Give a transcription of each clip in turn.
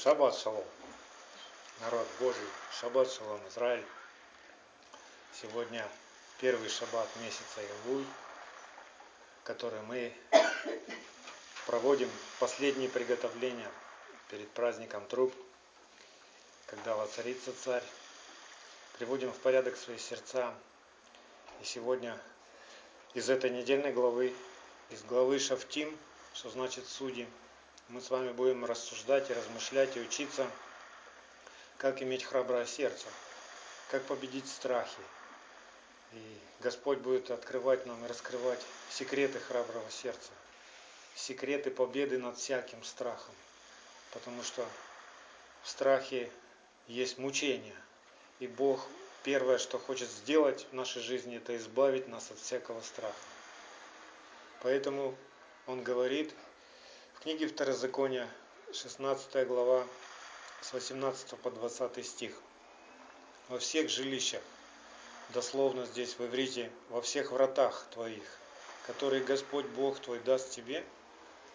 Шаббат шалом. Народ Божий. Шаббат шалом, Израиль. Сегодня первый шаббат месяца Илуй, который мы проводим последние приготовления перед праздником труп, когда воцарится царь. Приводим в порядок свои сердца. И сегодня из этой недельной главы, из главы Шафтим, что значит судьи, мы с вами будем рассуждать и размышлять и учиться, как иметь храброе сердце, как победить страхи. И Господь будет открывать нам и раскрывать секреты храброго сердца, секреты победы над всяким страхом. Потому что в страхе есть мучение. И Бог первое, что хочет сделать в нашей жизни, это избавить нас от всякого страха. Поэтому Он говорит, в книге Второзакония, 16 глава, с 18 по 20 стих. Во всех жилищах, дословно здесь в иврите, во всех вратах твоих, которые Господь Бог твой даст тебе,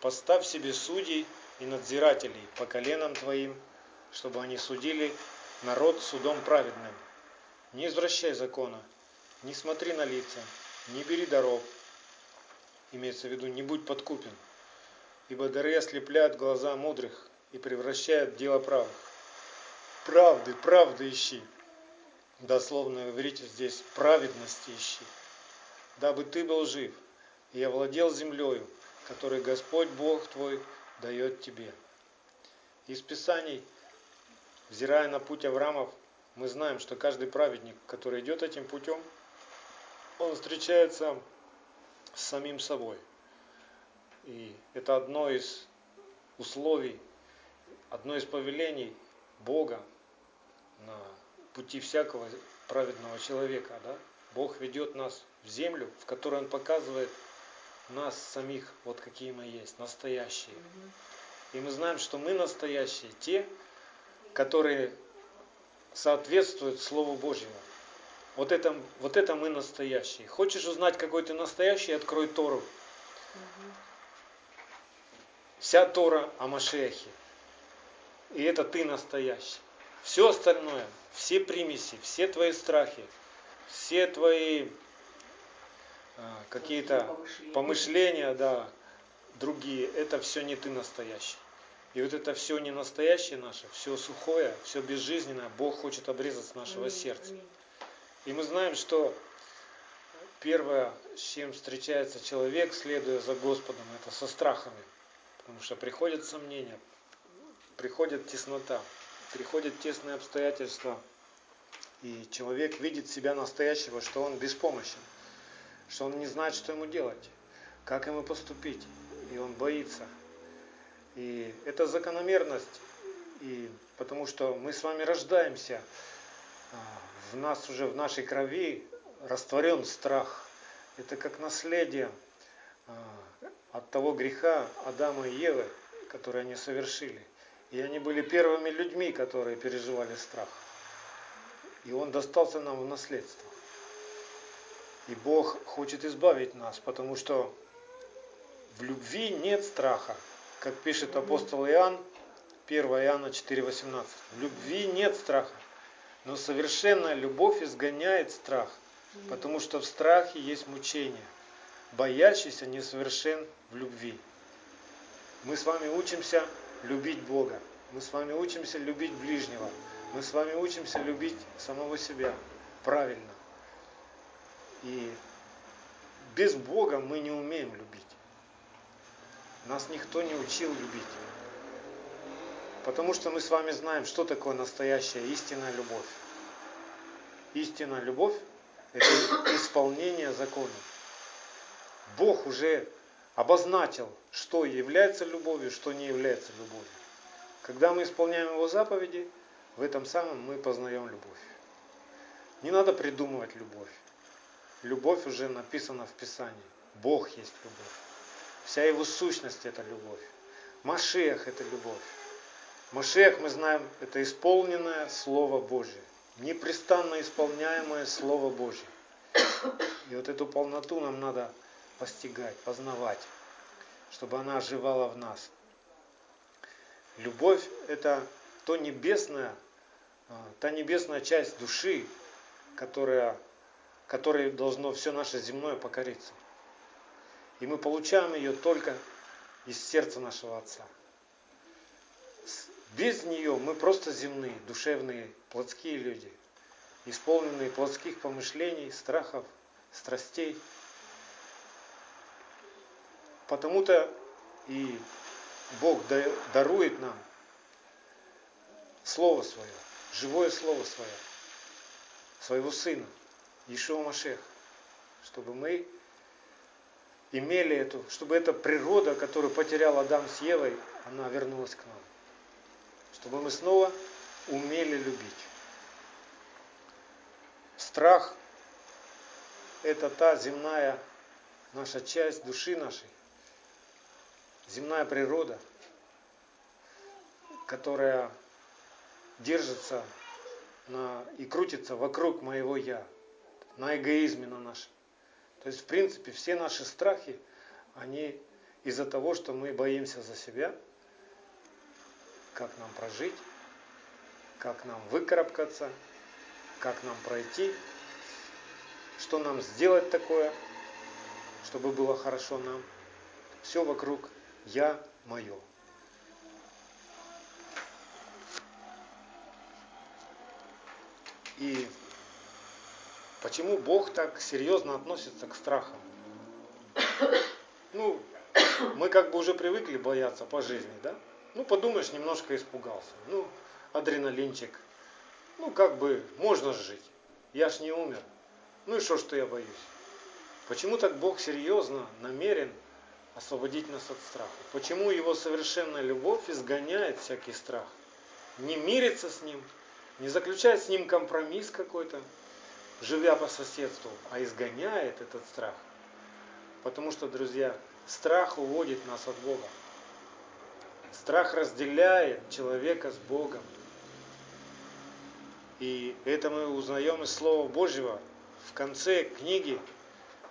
поставь себе судей и надзирателей по коленам твоим, чтобы они судили народ судом праведным. Не извращай закона, не смотри на лица, не бери даров. Имеется в виду, не будь подкупен – ибо дары ослепляют глаза мудрых и превращают дело правых. Правды, правды ищи. Дословно говорите здесь, праведности ищи. Дабы ты был жив и овладел землею, которую Господь Бог твой дает тебе. Из Писаний, взирая на путь Авраамов, мы знаем, что каждый праведник, который идет этим путем, он встречается с самим собой – и это одно из условий, одно из повелений Бога на пути всякого праведного человека. Да? Бог ведет нас в землю, в которой Он показывает нас самих, вот какие мы есть, настоящие. И мы знаем, что мы настоящие, те, которые соответствуют Слову Божьему. Вот это, вот это мы настоящие. Хочешь узнать, какой ты настоящий, открой Тору. Вся Тора о Машехе. И это ты настоящий. Все остальное, все примеси, все твои страхи, все твои а, какие-то помышления. да, другие, это все не ты настоящий. И вот это все не настоящее наше, все сухое, все безжизненное, Бог хочет обрезать с нашего сердца. И мы знаем, что первое, с чем встречается человек, следуя за Господом, это со страхами. Потому что приходят сомнения, приходит теснота, приходят тесные обстоятельства, и человек видит себя настоящего, что он беспомощен, что он не знает, что ему делать, как ему поступить, и он боится. И это закономерность, и потому что мы с вами рождаемся, а, в нас уже в нашей крови растворен страх. Это как наследие а, от того греха Адама и Евы, который они совершили. И они были первыми людьми, которые переживали страх. И он достался нам в наследство. И Бог хочет избавить нас, потому что в любви нет страха. Как пишет апостол Иоанн, 1 Иоанна 4,18. В любви нет страха, но совершенная любовь изгоняет страх, потому что в страхе есть мучение боящийся несовершен в любви. Мы с вами учимся любить Бога. Мы с вами учимся любить ближнего. Мы с вами учимся любить самого себя правильно. И без Бога мы не умеем любить. Нас никто не учил любить. Потому что мы с вами знаем, что такое настоящая истинная любовь. Истинная любовь – это исполнение закона. Бог уже обозначил, что является любовью, что не является любовью. Когда мы исполняем Его заповеди, в этом самом мы познаем любовь. Не надо придумывать любовь. Любовь уже написана в Писании. Бог есть любовь. Вся Его сущность – это любовь. Машех – это любовь. Машех, мы знаем, это исполненное Слово Божье. Непрестанно исполняемое Слово Божье. И вот эту полноту нам надо постигать, познавать, чтобы она оживала в нас. Любовь – это то небесное, а, та небесная часть души, которая, которой должно все наше земное покориться. И мы получаем ее только из сердца нашего Отца. Без нее мы просто земные, душевные, плотские люди, исполненные плотских помышлений, страхов, страстей. Потому-то и Бог дарует нам Слово Свое, живое Слово Свое, Своего Сына, Ишуа Машех, чтобы мы имели эту, чтобы эта природа, которую потерял Адам с Евой, она вернулась к нам. Чтобы мы снова умели любить. Страх – это та земная наша часть души нашей, земная природа, которая держится на, и крутится вокруг моего «я», на эгоизме на нашем. То есть, в принципе, все наши страхи, они из-за того, что мы боимся за себя, как нам прожить, как нам выкарабкаться, как нам пройти, что нам сделать такое, чтобы было хорошо нам. Все вокруг я мое. И почему Бог так серьезно относится к страхам? Ну, мы как бы уже привыкли бояться по жизни, да? Ну, подумаешь, немножко испугался. Ну, адреналинчик. Ну, как бы, можно жить. Я ж не умер. Ну и что, что я боюсь? Почему так Бог серьезно намерен освободить нас от страха? Почему Его совершенная любовь изгоняет всякий страх? Не мирится с Ним, не заключает с Ним компромисс какой-то, живя по соседству, а изгоняет этот страх. Потому что, друзья, страх уводит нас от Бога. Страх разделяет человека с Богом. И это мы узнаем из Слова Божьего в конце книги,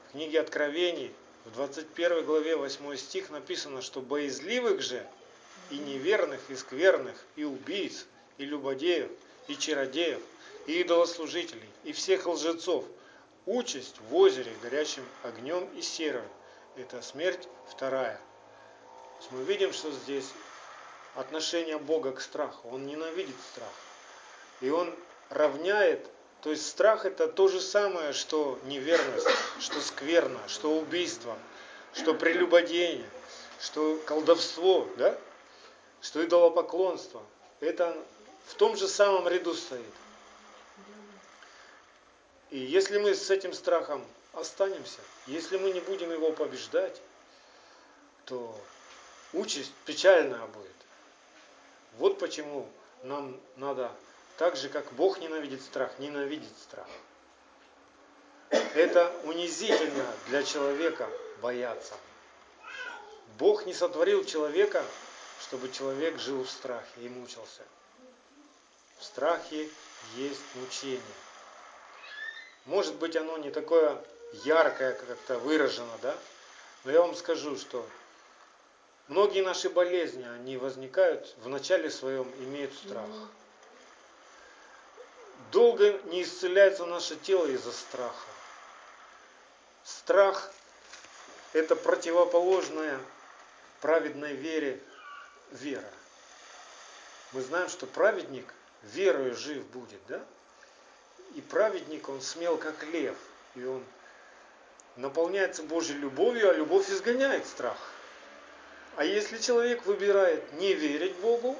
в книге Откровений, в 21 главе 8 стих написано, что боязливых же и неверных, и скверных, и убийц, и любодеев, и чародеев, и идолослужителей, и всех лжецов, участь в озере, горящим огнем и серой. Это смерть вторая. мы видим, что здесь отношение Бога к страху. Он ненавидит страх. И он равняет, то есть страх это то же самое, что неверность, что скверно, что убийство, что прелюбодение, что колдовство, да? что идолопоклонство. Это в том же самом ряду стоит. И если мы с этим страхом останемся, если мы не будем его побеждать, то участь печальная будет. Вот почему нам надо, так же как Бог ненавидит страх, ненавидеть страх. Это унизительно для человека бояться. Бог не сотворил человека, чтобы человек жил в страхе и мучился. В страхе есть мучение. Может быть, оно не такое яркое, как-то выражено, да? Но я вам скажу, что многие наши болезни, они возникают в начале своем, имеют страх. Долго не исцеляется наше тело из-за страха. Страх – это противоположная праведной вере вера. Мы знаем, что праведник верою жив будет, да? И праведник, он смел как лев, и он наполняется Божьей любовью, а любовь изгоняет страх. А если человек выбирает не верить Богу,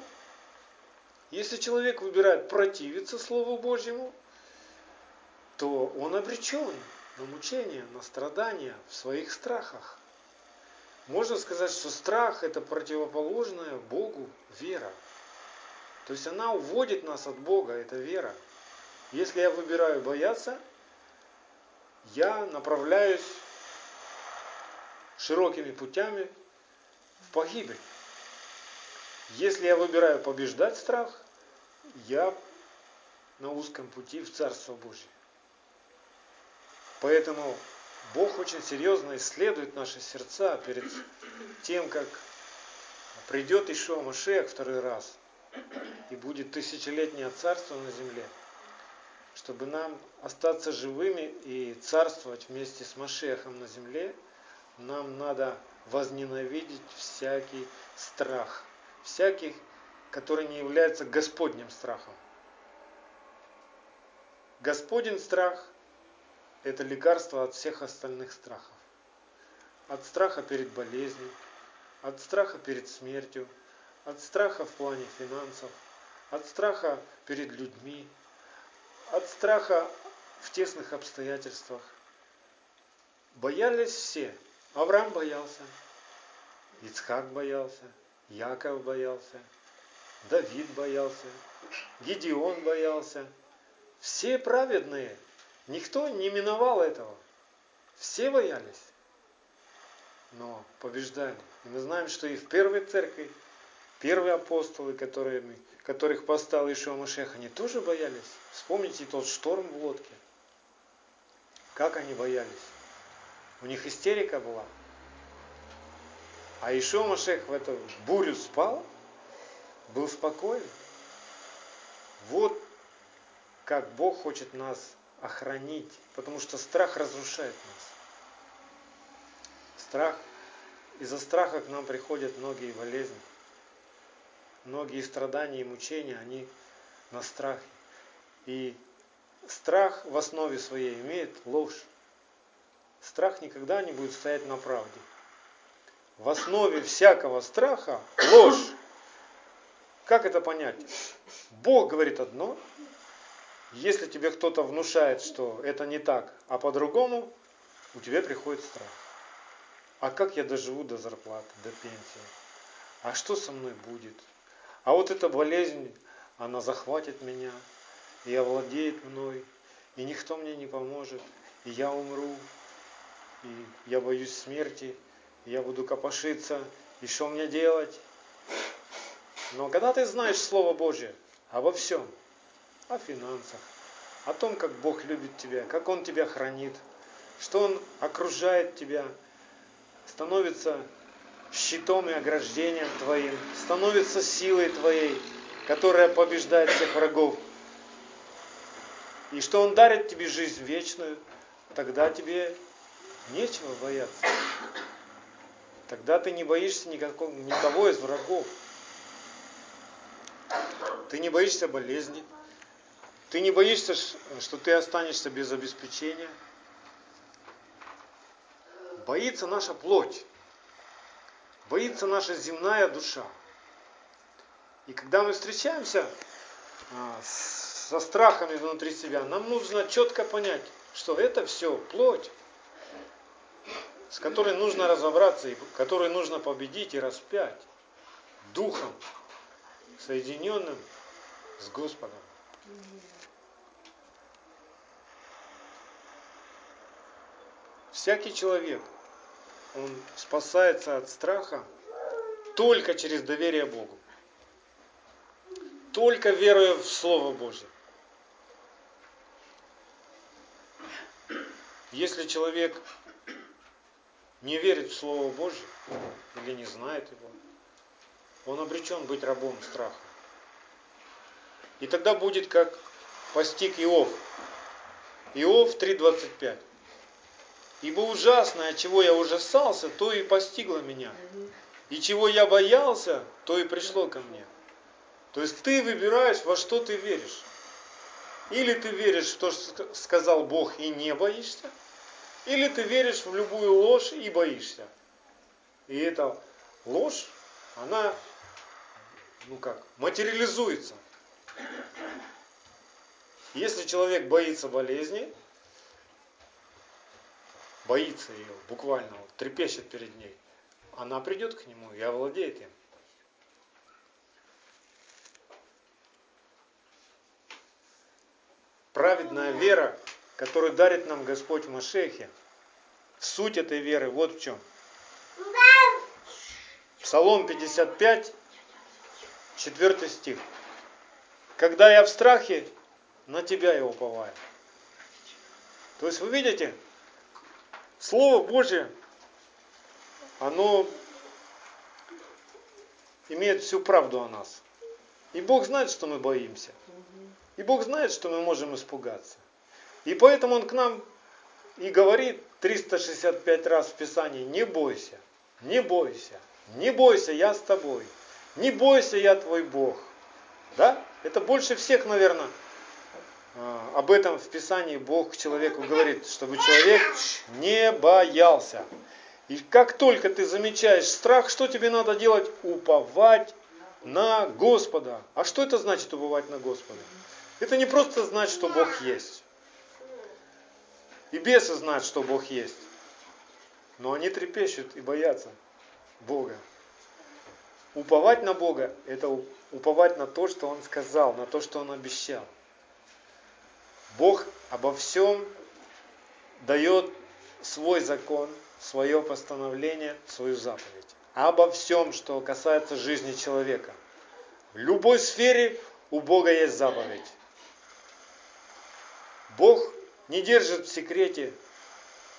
если человек выбирает противиться Слову Божьему, то он обречен на мучение, на страдания в своих страхах. Можно сказать, что страх это противоположная Богу вера. То есть она уводит нас от Бога, это вера. Если я выбираю бояться, я направляюсь широкими путями в погибель. Если я выбираю побеждать страх, я на узком пути в Царство Божье. Поэтому Бог очень серьезно исследует наши сердца перед тем, как придет Ишуа Машех второй раз, и будет тысячелетнее царство на земле, чтобы нам остаться живыми и царствовать вместе с Машехом на земле, нам надо возненавидеть всякий страх, всякий, который не является Господним страхом. Господень страх – это лекарство от всех остальных страхов. От страха перед болезнью, от страха перед смертью, от страха в плане финансов, от страха перед людьми, от страха в тесных обстоятельствах. Боялись все. Авраам боялся, Ицхак боялся, Яков боялся, Давид боялся, Гедеон боялся. Все праведные. Никто не миновал этого. Все боялись. Но побеждали. И мы знаем, что и в первой церкви первые апостолы, которые, которых поставил Ишуа Машех, они тоже боялись. Вспомните тот шторм в лодке. Как они боялись. У них истерика была. А Ишуа Машех в эту бурю спал, был спокоен. Вот как Бог хочет нас охранить, потому что страх разрушает нас. Страх, из-за страха к нам приходят многие болезни, многие страдания и мучения, они на страхе. И страх в основе своей имеет ложь. Страх никогда не будет стоять на правде. В основе всякого страха ложь. Как это понять? Бог говорит одно, если тебе кто-то внушает, что это не так, а по-другому, у тебя приходит страх. А как я доживу до зарплаты, до пенсии? А что со мной будет? А вот эта болезнь, она захватит меня, и овладеет мной, и никто мне не поможет, и я умру, и я боюсь смерти, и я буду копошиться, и что мне делать? Но когда ты знаешь Слово Божье обо всем, о финансах, о том, как Бог любит тебя, как Он тебя хранит, что Он окружает тебя, становится щитом и ограждением твоим, становится силой твоей, которая побеждает всех врагов. И что Он дарит тебе жизнь вечную, тогда тебе нечего бояться. Тогда ты не боишься никакого, никого из врагов. Ты не боишься болезни. Ты не боишься, что ты останешься без обеспечения. Боится наша плоть. Боится наша земная душа. И когда мы встречаемся а, со страхами внутри себя, нам нужно четко понять, что это все плоть, с которой нужно разобраться, и которой нужно победить и распять духом, соединенным с Господом. Всякий человек, он спасается от страха только через доверие Богу. Только веруя в Слово Божье. Если человек не верит в Слово Божье или не знает его, он обречен быть рабом страха. И тогда будет как постиг Иов. Иов 3.25. Ибо ужасное, чего я ужасался, то и постигло меня. И чего я боялся, то и пришло ко мне. То есть ты выбираешь, во что ты веришь. Или ты веришь в то, что сказал Бог и не боишься, или ты веришь в любую ложь и боишься. И эта ложь, она, ну как, материализуется. Если человек боится болезни, боится ее, буквально вот, трепещет перед ней, она придет к нему и овладеет им. Праведная вера, которую дарит нам Господь в Машехе, суть этой веры вот в чем. Псалом 55, 4 стих. Когда я в страхе, на тебя я уповаю. То есть вы видите, Слово Божье, оно имеет всю правду о нас. И Бог знает, что мы боимся. И Бог знает, что мы можем испугаться. И поэтому Он к нам и говорит 365 раз в Писании, не бойся, не бойся, не бойся, я с тобой. Не бойся, я твой Бог. Да? Это больше всех, наверное, об этом в Писании Бог человеку говорит, чтобы человек не боялся. И как только ты замечаешь страх, что тебе надо делать? Уповать на Господа. А что это значит уповать на Господа? Это не просто знать, что Бог есть. И бесы знают, что Бог есть. Но они трепещут и боятся Бога. Уповать на Бога – это уповать на то, что Он сказал, на то, что Он обещал. Бог обо всем дает свой закон, свое постановление, свою заповедь. Обо всем, что касается жизни человека. В любой сфере у Бога есть заповедь. Бог не держит в секрете.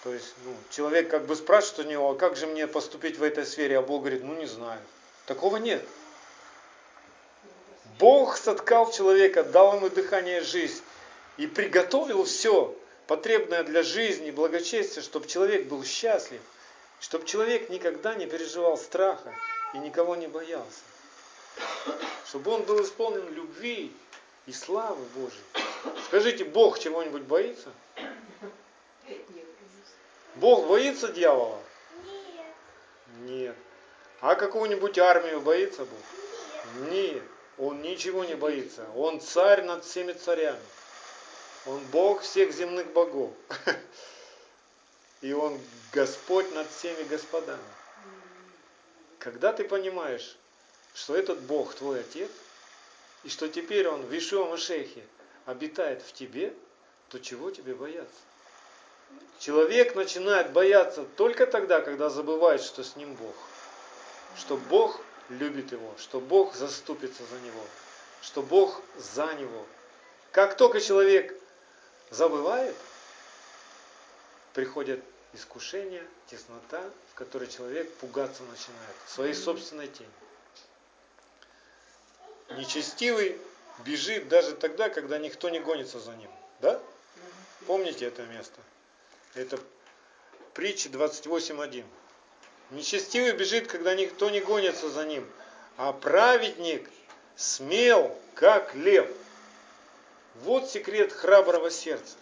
То есть ну, человек как бы спрашивает у него, а как же мне поступить в этой сфере? А Бог говорит, ну не знаю. Такого нет. Бог соткал человека, дал ему дыхание жизнь и приготовил все потребное для жизни, благочестия, чтобы человек был счастлив, чтобы человек никогда не переживал страха и никого не боялся. Чтобы он был исполнен любви и славы Божьей. Скажите, Бог чего-нибудь боится? Бог боится дьявола? Нет. А какую-нибудь армию боится Бог? Нет. Он ничего не боится. Он царь над всеми царями. Он Бог всех земных богов. И Он Господь над всеми господами. Когда ты понимаешь, что этот Бог твой Отец, и что теперь Он в Ишуа Машехе обитает в тебе, то чего тебе бояться? Человек начинает бояться только тогда, когда забывает, что с ним Бог. Что Бог любит его, что Бог заступится за него, что Бог за него. Как только человек забывает, приходят искушения, теснота, в которой человек пугаться начинает, своей собственной тени. Нечестивый бежит даже тогда, когда никто не гонится за ним. Да? Помните это место? Это притча 28.1. Нечестивый бежит, когда никто не гонится за ним, а праведник смел, как лев. Вот секрет храброго сердца.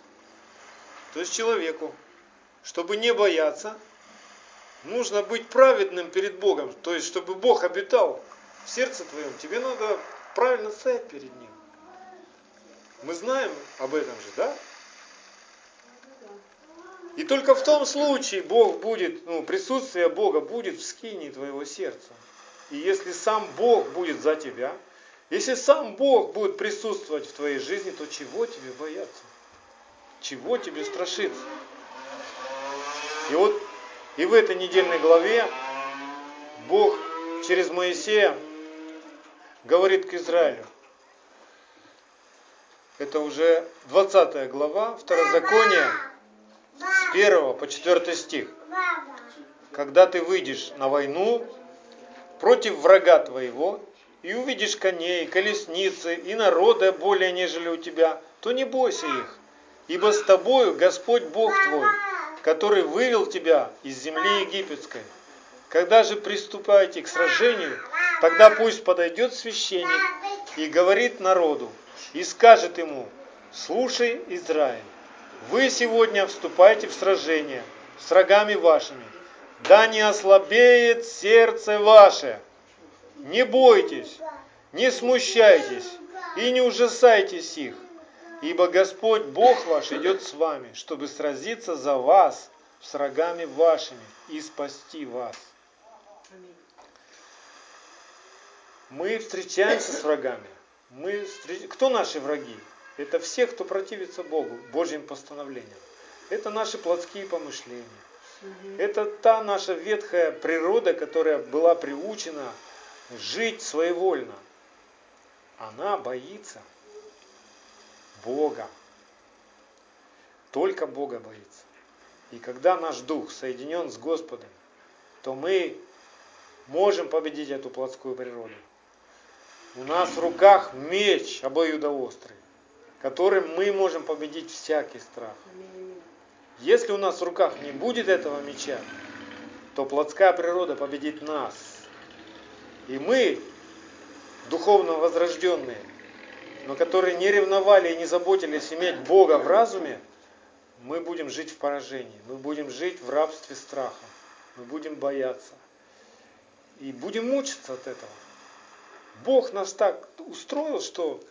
То есть человеку, чтобы не бояться, нужно быть праведным перед Богом. То есть, чтобы Бог обитал в сердце твоем, тебе надо правильно стоять перед Ним. Мы знаем об этом же, да? И только в том случае Бог будет, ну, присутствие Бога будет в скинии твоего сердца. И если сам Бог будет за тебя, если сам Бог будет присутствовать в твоей жизни, то чего тебе бояться? Чего тебе страшиться? И вот и в этой недельной главе Бог через Моисея говорит к Израилю. Это уже 20 глава, Второзаконие, с 1 по 4 стих. Когда ты выйдешь на войну против врага твоего, и увидишь коней, колесницы и народа более, нежели у тебя, то не бойся их, ибо с тобою Господь Бог твой, который вывел тебя из земли египетской. Когда же приступаете к сражению, тогда пусть подойдет священник и говорит народу, и скажет ему, слушай, Израиль, вы сегодня вступаете в сражение с врагами вашими, да не ослабеет сердце ваше. Не бойтесь, не смущайтесь и не ужасайтесь их, ибо Господь Бог ваш идет с вами, чтобы сразиться за вас с врагами вашими и спасти вас. Мы встречаемся с врагами. Мы встреч... Кто наши враги? Это все, кто противится Богу, Божьим постановлениям. Это наши плотские помышления. Это та наша ветхая природа, которая была приучена жить своевольно. Она боится Бога. Только Бога боится. И когда наш дух соединен с Господом, то мы можем победить эту плотскую природу. У нас в руках меч обоюдоострый, которым мы можем победить всякий страх. Если у нас в руках не будет этого меча, то плотская природа победит нас. И мы, духовно возрожденные, но которые не ревновали и не заботились иметь Бога в разуме, мы будем жить в поражении, мы будем жить в рабстве страха, мы будем бояться и будем мучиться от этого. Бог нас так устроил, что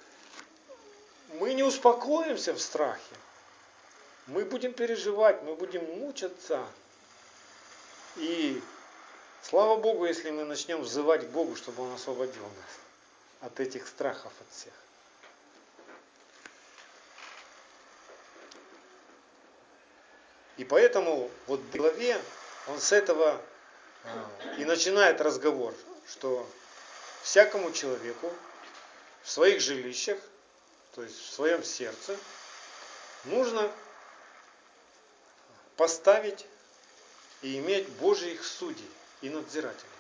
мы не успокоимся в страхе. Мы будем переживать, мы будем мучиться. И слава Богу, если мы начнем взывать Богу, чтобы Он освободил нас от этих страхов, от всех. И поэтому вот в главе он с этого а, и начинает разговор, что всякому человеку в своих жилищах, то есть в своем сердце, нужно поставить и иметь Божьих судей и надзирателей.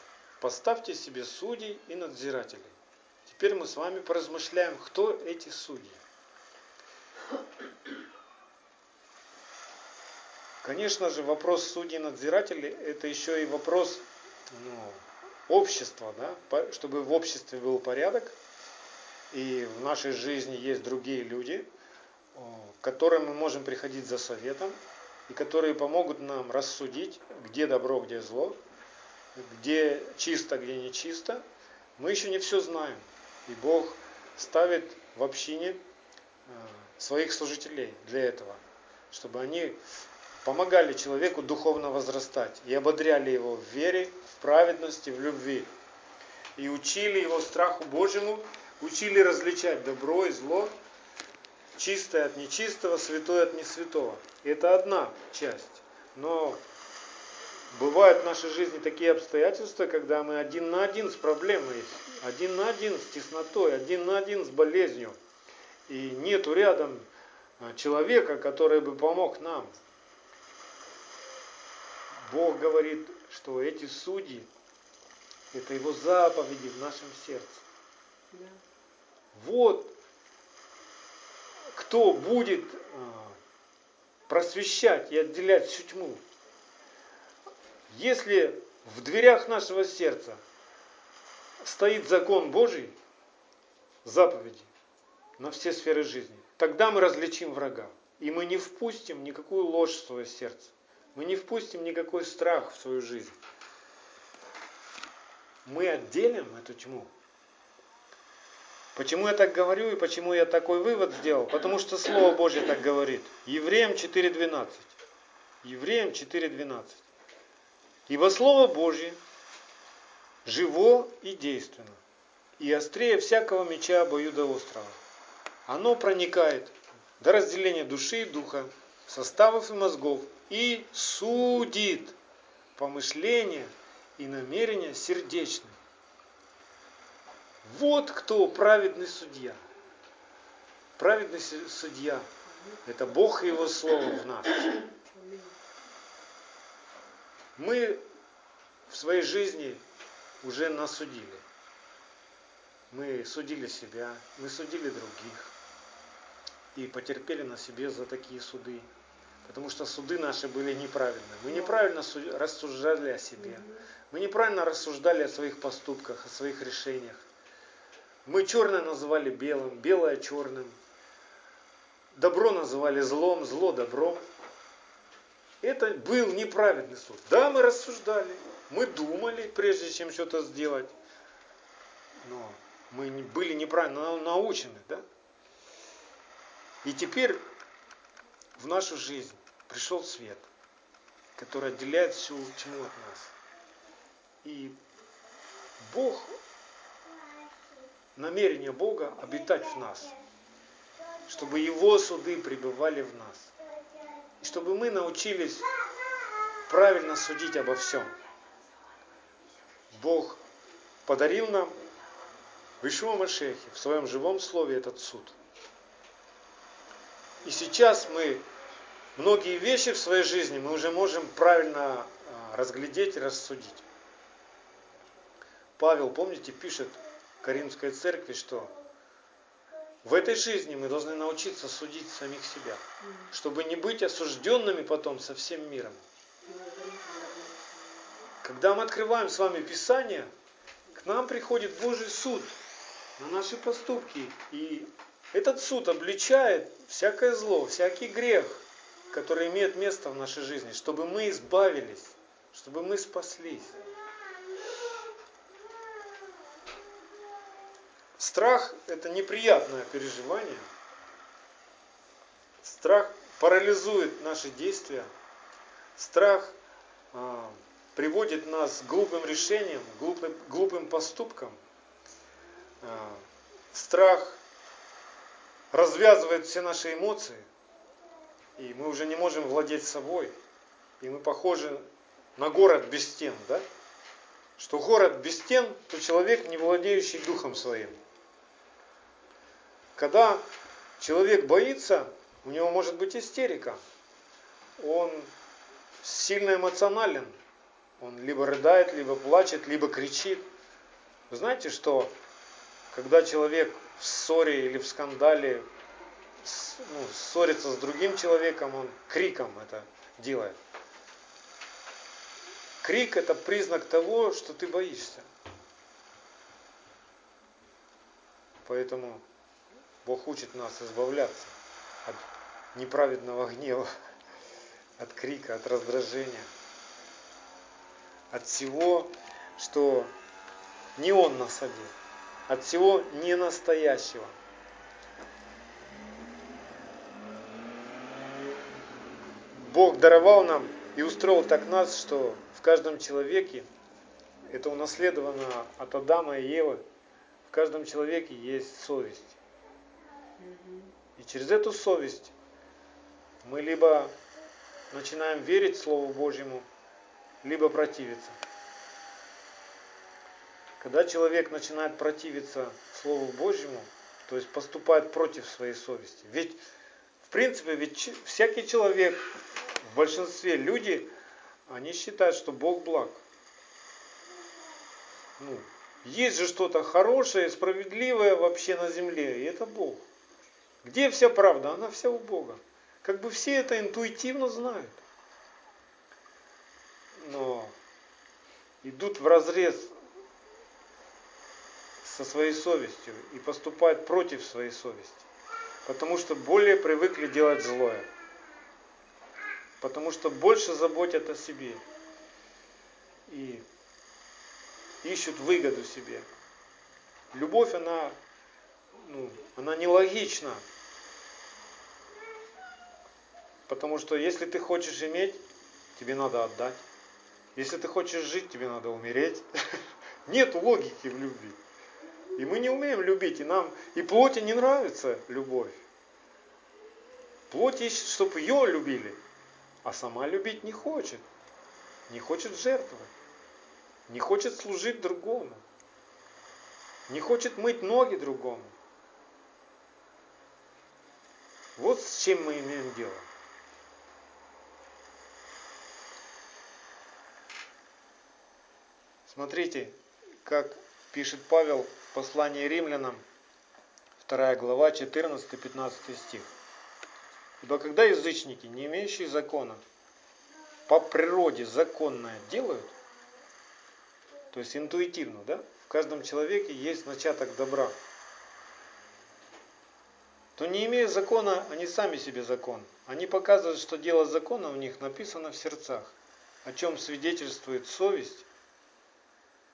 Поставьте себе судей и надзирателей. Теперь мы с вами поразмышляем, кто эти судьи. Конечно же, вопрос судей надзирателей это еще и вопрос ну, общества, да, чтобы в обществе был порядок, и в нашей жизни есть другие люди, к которым мы можем приходить за советом, и которые помогут нам рассудить, где добро, где зло, где чисто, где нечисто. Мы еще не все знаем. И Бог ставит в общине э, своих служителей для этого, чтобы они помогали человеку духовно возрастать и ободряли его в вере, в праведности, в любви. И учили его страху Божьему, учили различать добро и зло, чистое от нечистого, святое от несвятого. Это одна часть. Но бывают в нашей жизни такие обстоятельства, когда мы один на один с проблемой, один на один с теснотой, один на один с болезнью. И нету рядом а, человека, который бы помог нам. Бог говорит, что эти судьи, это его заповеди в нашем сердце. Да. Вот кто будет а, просвещать и отделять всю тьму. Если в дверях нашего сердца стоит закон Божий, заповеди на все сферы жизни, тогда мы различим врага. И мы не впустим никакую ложь в свое сердце. Мы не впустим никакой страх в свою жизнь. Мы отделим эту тьму. Почему я так говорю и почему я такой вывод сделал? Потому что Слово Божье так говорит. Евреям 4.12. Евреям 4.12. Ибо Слово Божье живо и действенно, и острее всякого меча обоюдоострого. Оно проникает до разделения души и духа, составов и мозгов, и судит помышления и намерения сердечные. Вот кто праведный судья. Праведный судья – это Бог и Его Слово в нас. Мы в своей жизни уже насудили. Мы судили себя, мы судили других и потерпели на себе за такие суды. Потому что суды наши были неправильные. Мы неправильно рассуждали о себе. Мы неправильно рассуждали о своих поступках, о своих решениях. Мы черное называли белым, белое черным. Добро называли злом, зло добром. Это был неправедный суд. Да, мы рассуждали, мы думали, прежде чем что-то сделать. Но мы были неправильно научены, да? И теперь в нашу жизнь пришел свет, который отделяет всю тьму от нас. И Бог, намерение Бога обитать в нас, чтобы Его суды пребывали в нас. И чтобы мы научились правильно судить обо всем. Бог подарил нам в Ишуа Машехе, в своем живом слове этот суд. И сейчас мы многие вещи в своей жизни мы уже можем правильно а, разглядеть и рассудить. Павел, помните, пишет Каримской церкви, что в этой жизни мы должны научиться судить самих себя, чтобы не быть осужденными потом со всем миром. Когда мы открываем с вами Писание, к нам приходит Божий суд на наши поступки. И этот суд обличает всякое зло, всякий грех, который имеет место в нашей жизни, чтобы мы избавились, чтобы мы спаслись. Страх – это неприятное переживание. Страх парализует наши действия. Страх а, приводит нас к глупым решениям, глупым, глупым поступкам. А, страх развязывает все наши эмоции, и мы уже не можем владеть собой. И мы похожи на город без стен, да? Что город без стен, то человек, не владеющий духом своим. Когда человек боится, у него может быть истерика. Он сильно эмоционален. Он либо рыдает, либо плачет, либо кричит. Вы знаете, что когда человек в ссоре или в скандале ну, ссорится с другим человеком, он криком это делает. Крик это признак того, что ты боишься. Поэтому Бог учит нас избавляться от неправедного гнева, от крика, от раздражения, от всего, что не Он насадил, от всего ненастоящего. Бог даровал нам и устроил так нас, что в каждом человеке, это унаследовано от Адама и Евы, в каждом человеке есть совесть. И через эту совесть мы либо начинаем верить Слову Божьему, либо противиться. Когда человек начинает противиться Слову Божьему, то есть поступает против своей совести. Ведь, в принципе, ведь всякий человек, в большинстве люди, они считают, что Бог благ. Ну, есть же что-то хорошее, справедливое вообще на земле, и это Бог. Где вся правда? Она вся у Бога. Как бы все это интуитивно знают. Но идут в разрез со своей совестью и поступают против своей совести. Потому что более привыкли делать злое. Потому что больше заботят о себе. И ищут выгоду себе. Любовь, она, ну, она нелогична. Потому что если ты хочешь иметь, тебе надо отдать. Если ты хочешь жить, тебе надо умереть. Нет логики в любви. И мы не умеем любить, и нам и плоти не нравится любовь. Плоть ищет, чтобы ее любили, а сама любить не хочет. Не хочет жертвовать. Не хочет служить другому. Не хочет мыть ноги другому. Вот с чем мы имеем дело. Смотрите, как пишет Павел в послании римлянам, 2 глава, 14-15 стих. Ибо когда язычники, не имеющие закона, по природе законное делают, то есть интуитивно, да, в каждом человеке есть начаток добра, то не имея закона, они сами себе закон. Они показывают, что дело закона у них написано в сердцах, о чем свидетельствует совесть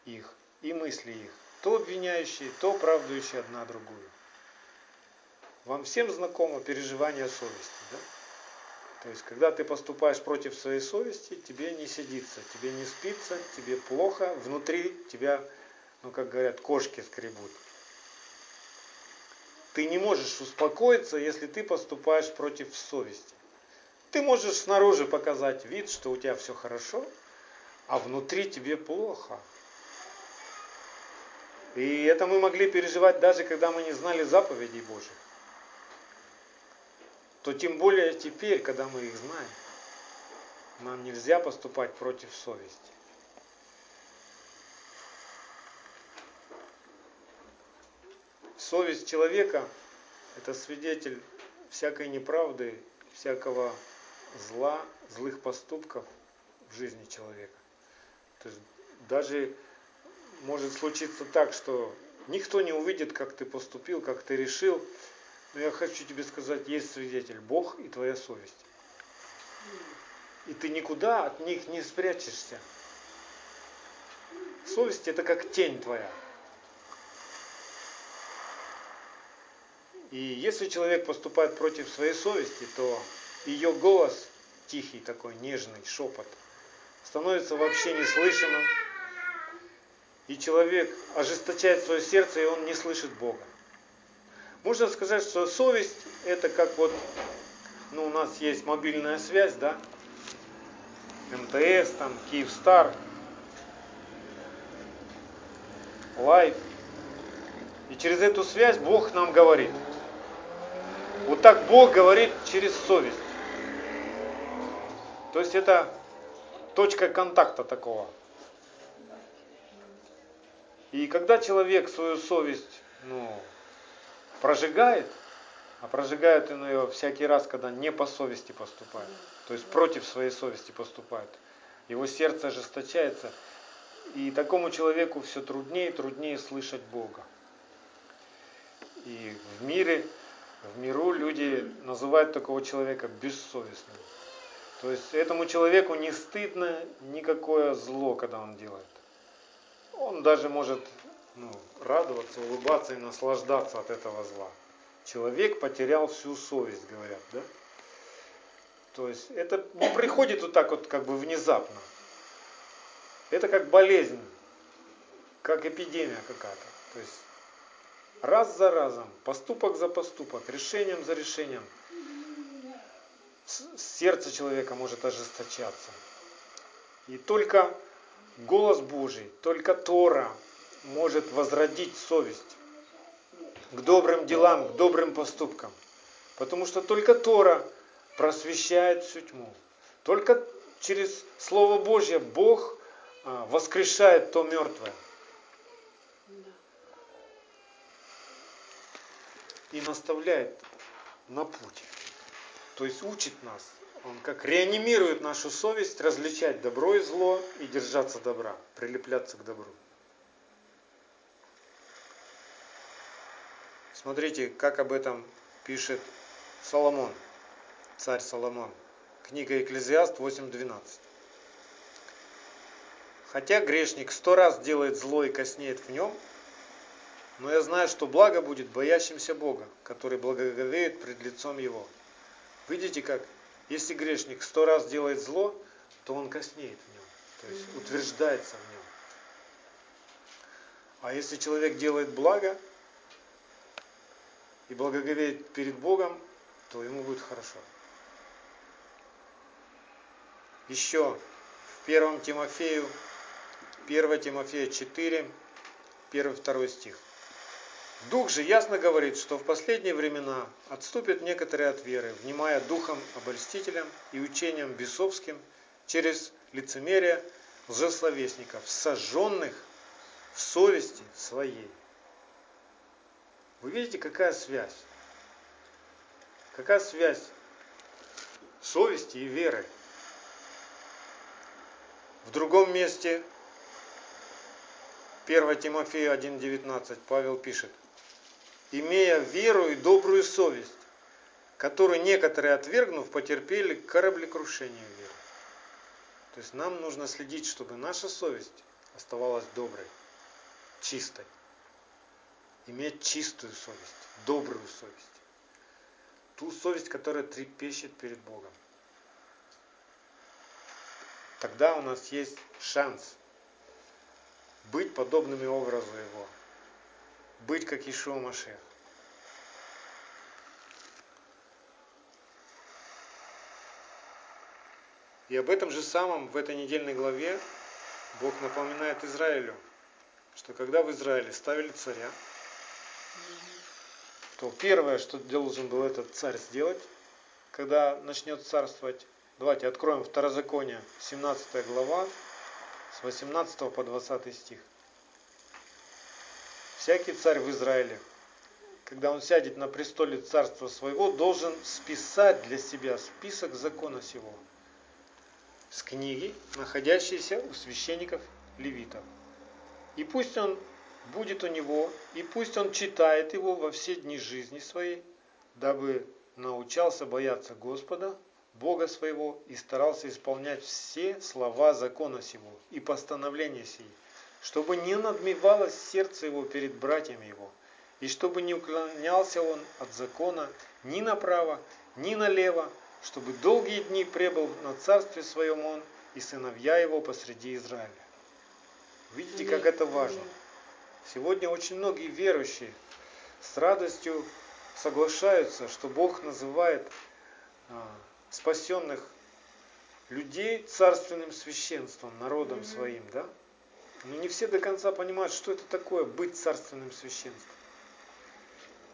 их и мысли их, то обвиняющие, то оправдывающие одна другую. Вам всем знакомо переживание совести, да? То есть, когда ты поступаешь против своей совести, тебе не сидится, тебе не спится, тебе плохо, внутри тебя, ну, как говорят, кошки скребут. Ты не можешь успокоиться, если ты поступаешь против совести. Ты можешь снаружи показать вид, что у тебя все хорошо, а внутри тебе плохо. И это мы могли переживать даже когда мы не знали заповедей Божьих. То тем более теперь, когда мы их знаем, нам нельзя поступать против совести. Совесть человека – это свидетель всякой неправды, всякого зла, злых поступков в жизни человека. То есть даже может случиться так, что никто не увидит, как ты поступил, как ты решил. Но я хочу тебе сказать, есть свидетель, Бог и твоя совесть. И ты никуда от них не спрячешься. Совесть это как тень твоя. И если человек поступает против своей совести, то ее голос, тихий такой, нежный шепот, становится вообще неслышимым. И человек ожесточает свое сердце, и он не слышит Бога. Можно сказать, что совесть это как вот, ну у нас есть мобильная связь, да, МТС, там, Киевстар, Life. И через эту связь Бог нам говорит. Вот так Бог говорит через совесть. То есть это точка контакта такого. И когда человек свою совесть ну, прожигает, а прожигает он ее всякий раз, когда не по совести поступает, то есть против своей совести поступает, его сердце ожесточается, и такому человеку все труднее и труднее слышать Бога. И в мире в миру люди называют такого человека бессовестным. То есть этому человеку не стыдно никакое зло, когда он делает. Он даже может ну, радоваться, улыбаться и наслаждаться от этого зла. Человек потерял всю совесть, говорят, да? То есть это не приходит вот так вот как бы внезапно. Это как болезнь, как эпидемия какая-то. То есть раз за разом, поступок за поступок, решением за решением, сердце человека может ожесточаться. И только голос Божий, только Тора может возродить совесть к добрым делам, к добрым поступкам. Потому что только Тора просвещает всю тьму. Только через Слово Божье Бог а, воскрешает то мертвое. И наставляет на путь. То есть учит нас. Он как реанимирует нашу совесть различать добро и зло и держаться добра, прилепляться к добру. Смотрите, как об этом пишет Соломон, царь Соломон. Книга Экклезиаст 8.12. Хотя грешник сто раз делает зло и коснеет в нем, но я знаю, что благо будет боящимся Бога, который благоговеет пред лицом Его. Видите как? Если грешник сто раз делает зло, то он коснеет в нем, то есть утверждается в нем. А если человек делает благо и благоговеет перед Богом, то ему будет хорошо. Еще в 1 Тимофею, 1 Тимофея 4, 1-2 стих. Дух же ясно говорит, что в последние времена отступят некоторые от веры, внимая духом обольстителям и учением бесовским через лицемерие лжесловесников, сожженных в совести своей. Вы видите, какая связь? Какая связь совести и веры? В другом месте 1 Тимофея 1.19 Павел пишет – имея веру и добрую совесть, которую некоторые, отвергнув, потерпели кораблекрушение веры. То есть нам нужно следить, чтобы наша совесть оставалась доброй, чистой. Иметь чистую совесть, добрую совесть. Ту совесть, которая трепещет перед Богом. Тогда у нас есть шанс быть подобными образу Его быть как Ишуа Машех. И об этом же самом в этой недельной главе Бог напоминает Израилю, что когда в Израиле ставили царя, то первое, что должен был этот царь сделать, когда начнет царствовать, давайте откроем Второзаконие, 17 глава, с 18 по 20 стих. Всякий царь в Израиле, когда он сядет на престоле царства своего, должен списать для себя список закона сего с книги, находящейся у священников левитов. И пусть он будет у него, и пусть он читает его во все дни жизни своей, дабы научался бояться Господа, Бога своего, и старался исполнять все слова закона сего и постановления сии, чтобы не надмевалось сердце его перед братьями его, и чтобы не уклонялся он от закона ни направо, ни налево, чтобы долгие дни пребыл на царстве своем он и сыновья его посреди Израиля. Видите, как это важно. Сегодня очень многие верующие с радостью соглашаются, что Бог называет а, спасенных людей царственным священством, народом своим, да? Но не все до конца понимают, что это такое быть царственным священством.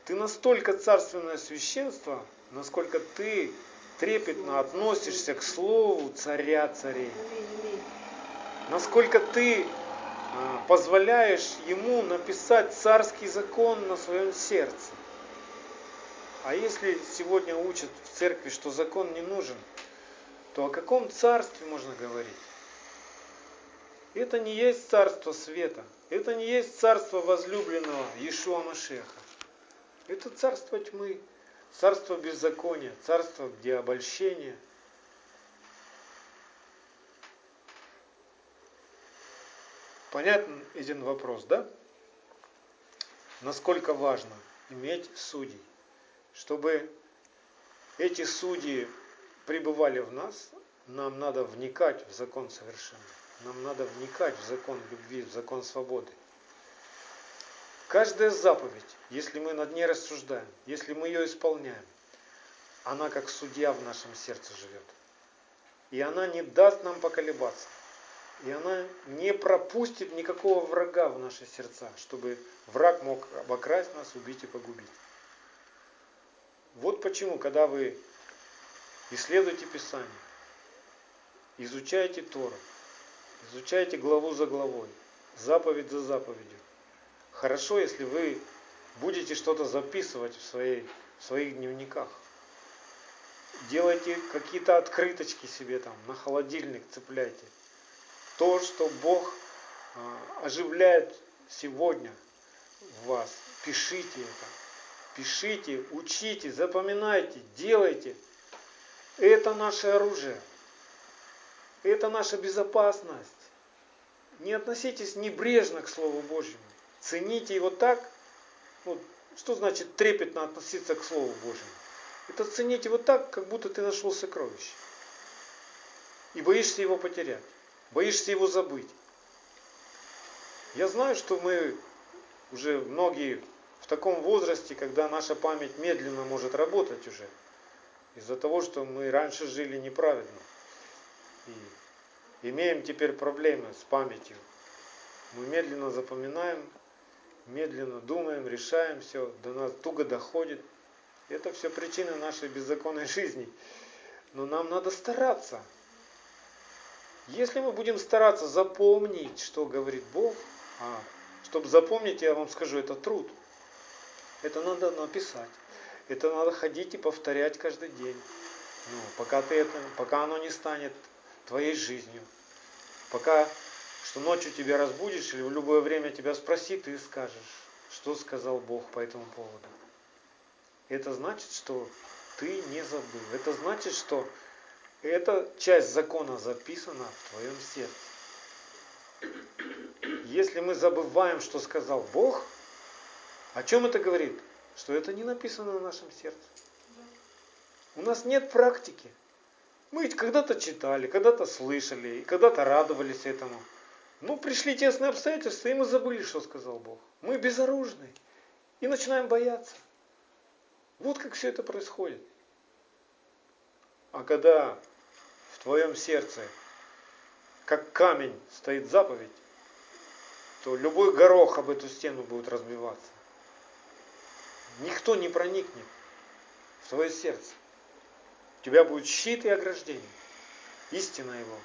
Ты настолько царственное священство, насколько ты трепетно относишься к слову царя царей. Насколько ты а, позволяешь ему написать царский закон на своем сердце. А если сегодня учат в церкви, что закон не нужен, то о каком царстве можно говорить? Это не есть царство света, это не есть царство возлюбленного Иешуа Машеха. Это царство тьмы, царство беззакония, царство, где обольщение. Понятен один вопрос, да? Насколько важно иметь судей, чтобы эти судьи пребывали в нас, нам надо вникать в закон совершенный. Нам надо вникать в закон любви, в закон свободы. Каждая заповедь, если мы над ней рассуждаем, если мы ее исполняем, она как судья в нашем сердце живет. И она не даст нам поколебаться. И она не пропустит никакого врага в наши сердца, чтобы враг мог обокрасть нас, убить и погубить. Вот почему, когда вы исследуете Писание, изучаете Тору, изучаете главу за главой, заповедь за заповедью, Хорошо, если вы будете что-то записывать в, своей, в своих дневниках. Делайте какие-то открыточки себе там, на холодильник цепляйте. То, что Бог а, оживляет сегодня в вас, пишите это. Пишите, учите, запоминайте, делайте. Это наше оружие. Это наша безопасность. Не относитесь небрежно к Слову Божьему. Цените его так, ну, что значит трепетно относиться к Слову Божьему? Это цените его так, как будто ты нашел сокровище. И боишься его потерять. Боишься его забыть. Я знаю, что мы уже многие в таком возрасте, когда наша память медленно может работать уже. Из-за того, что мы раньше жили неправильно. И имеем теперь проблемы с памятью. Мы медленно запоминаем медленно думаем, решаем все, до нас туго доходит. Это все причины нашей беззаконной жизни. Но нам надо стараться. Если мы будем стараться запомнить, что говорит Бог, а чтобы запомнить, я вам скажу, это труд. Это надо написать. Это надо ходить и повторять каждый день. Ну, пока, ты это, пока оно не станет твоей жизнью. Пока что ночью тебя разбудишь или в любое время тебя спроси, ты скажешь, что сказал Бог по этому поводу. Это значит, что ты не забыл. Это значит, что эта часть закона записана в твоем сердце. Если мы забываем, что сказал Бог, о чем это говорит? Что это не написано на нашем сердце. У нас нет практики. Мы ведь когда-то читали, когда-то слышали, и когда-то радовались этому. Ну, пришли тесные обстоятельства, и мы забыли, что сказал Бог. Мы безоружны. И начинаем бояться. Вот как все это происходит. А когда в твоем сердце, как камень, стоит заповедь, то любой горох об эту стену будет разбиваться. Никто не проникнет в твое сердце. У тебя будет щит и ограждение. Истина его.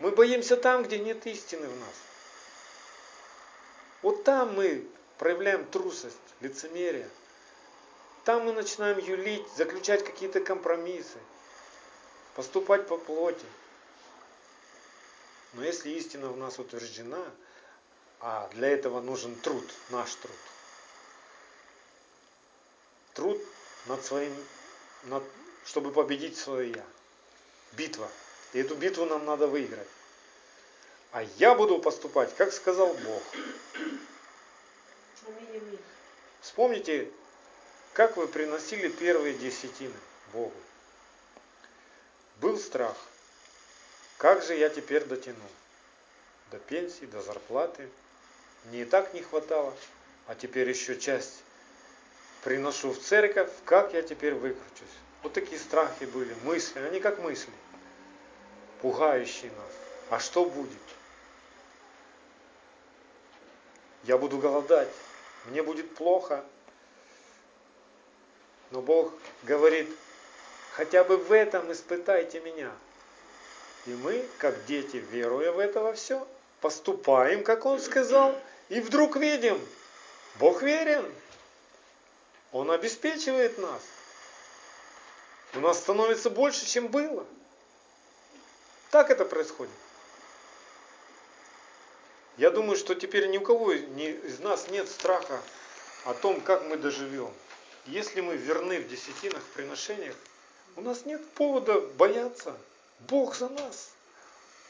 Мы боимся там, где нет истины в нас. Вот там мы проявляем трусость, лицемерие. Там мы начинаем юлить, заключать какие-то компромиссы, поступать по плоти. Но если истина в нас утверждена, а для этого нужен труд, наш труд, труд над своим, чтобы победить свое я. Битва. И эту битву нам надо выиграть. А я буду поступать, как сказал Бог. Вспомните, как вы приносили первые десятины Богу. Был страх. Как же я теперь дотяну? До пенсии, до зарплаты. Мне и так не хватало, а теперь еще часть приношу в церковь, как я теперь выкручусь. Вот такие страхи были, мысли, они как мысли, пугающие нас. А что будет? Я буду голодать, мне будет плохо. Но Бог говорит, хотя бы в этом испытайте меня. И мы, как дети, веруя в это во все, поступаем, как Он сказал, и вдруг видим, Бог верен, Он обеспечивает нас. У нас становится больше, чем было. Так это происходит. Я думаю, что теперь ни у кого из нас нет страха о том, как мы доживем. Если мы верны в десятинах, в приношениях, у нас нет повода бояться. Бог за нас.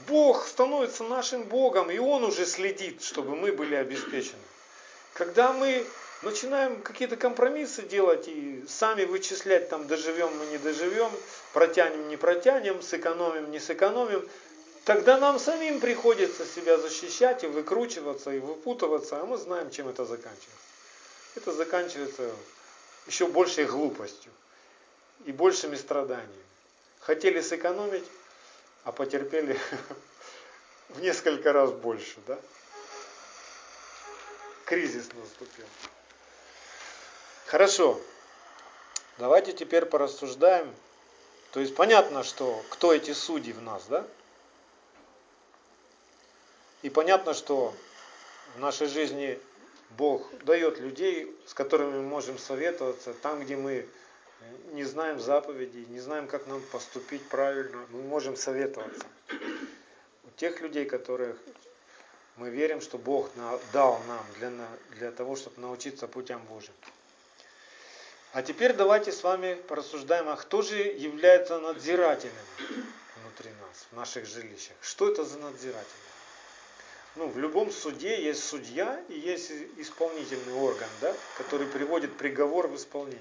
Бог становится нашим Богом, и Он уже следит, чтобы мы были обеспечены. Когда мы начинаем какие-то компромиссы делать и сами вычислять, там доживем мы не доживем, протянем не протянем, сэкономим не сэкономим, тогда нам самим приходится себя защищать и выкручиваться и выпутываться, а мы знаем, чем это заканчивается. Это заканчивается еще большей глупостью и большими страданиями. Хотели сэкономить, а потерпели в несколько раз больше, да? Кризис наступил. Хорошо. Давайте теперь порассуждаем. То есть понятно, что кто эти судьи в нас, да? И понятно, что в нашей жизни Бог дает людей, с которыми мы можем советоваться, там, где мы не знаем заповедей, не знаем, как нам поступить правильно, мы можем советоваться. У тех людей, которых мы верим, что Бог дал нам для, для того, чтобы научиться путям Божьим. А теперь давайте с вами порассуждаем, а кто же является надзирателем внутри нас, в наших жилищах? Что это за надзиратели? Ну, в любом суде есть судья и есть исполнительный орган, да, который приводит приговор в исполнение.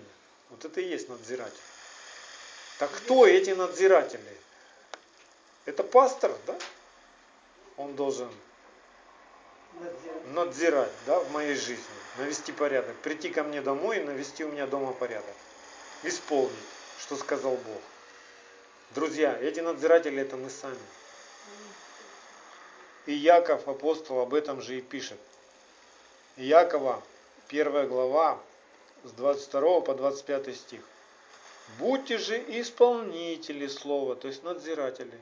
Вот это и есть надзиратель. Так кто эти надзиратели? Это пастор, да? Он должен надзирать да, в моей жизни, навести порядок, прийти ко мне домой и навести у меня дома порядок, исполнить, что сказал Бог. Друзья, эти надзиратели это мы сами. И Яков, апостол, об этом же и пишет. Якова, первая глава, с 22 по 25 стих. Будьте же исполнители слова, то есть надзиратели,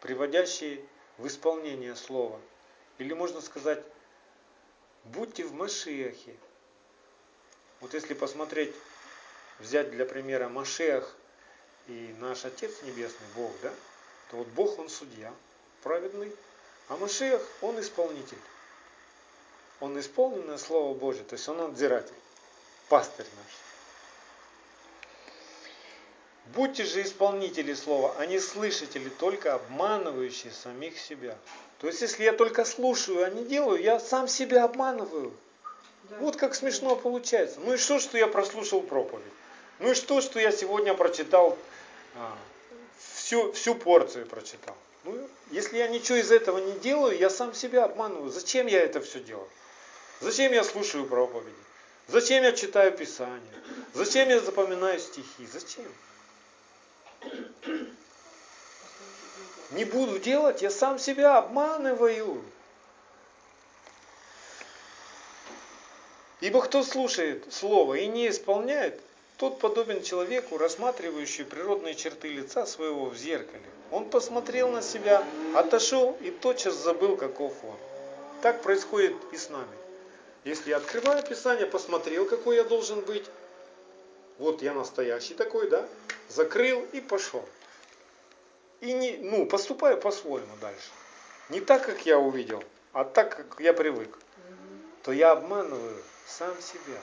приводящие в исполнение слова – или можно сказать, будьте в Машиахе. Вот если посмотреть, взять для примера Машех и наш Отец Небесный, Бог, да, то вот Бог, Он судья, праведный, а Машех, Он исполнитель. Он исполненное Слово Божье, то есть Он надзиратель, пастырь наш. Будьте же исполнители слова, а не слышатели, только обманывающие самих себя. То есть, если я только слушаю, а не делаю, я сам себя обманываю. Да. Вот как смешно получается. Ну и что, что я прослушал проповедь? Ну и что, что я сегодня прочитал, а, всю, всю порцию прочитал? Ну, если я ничего из этого не делаю, я сам себя обманываю. Зачем я это все делаю? Зачем я слушаю проповеди? Зачем я читаю Писание? Зачем я запоминаю стихи? Зачем? Не буду делать, я сам себя обманываю. Ибо кто слушает Слово и не исполняет, тот подобен человеку, рассматривающему природные черты лица своего в зеркале. Он посмотрел на себя, отошел и тотчас забыл, каков он. Так происходит и с нами. Если я открываю Писание, посмотрел, какой я должен быть, вот я настоящий такой, да, закрыл и пошел. И не, ну, поступаю по-своему дальше. Не так, как я увидел, а так, как я привык. То я обманываю сам себя.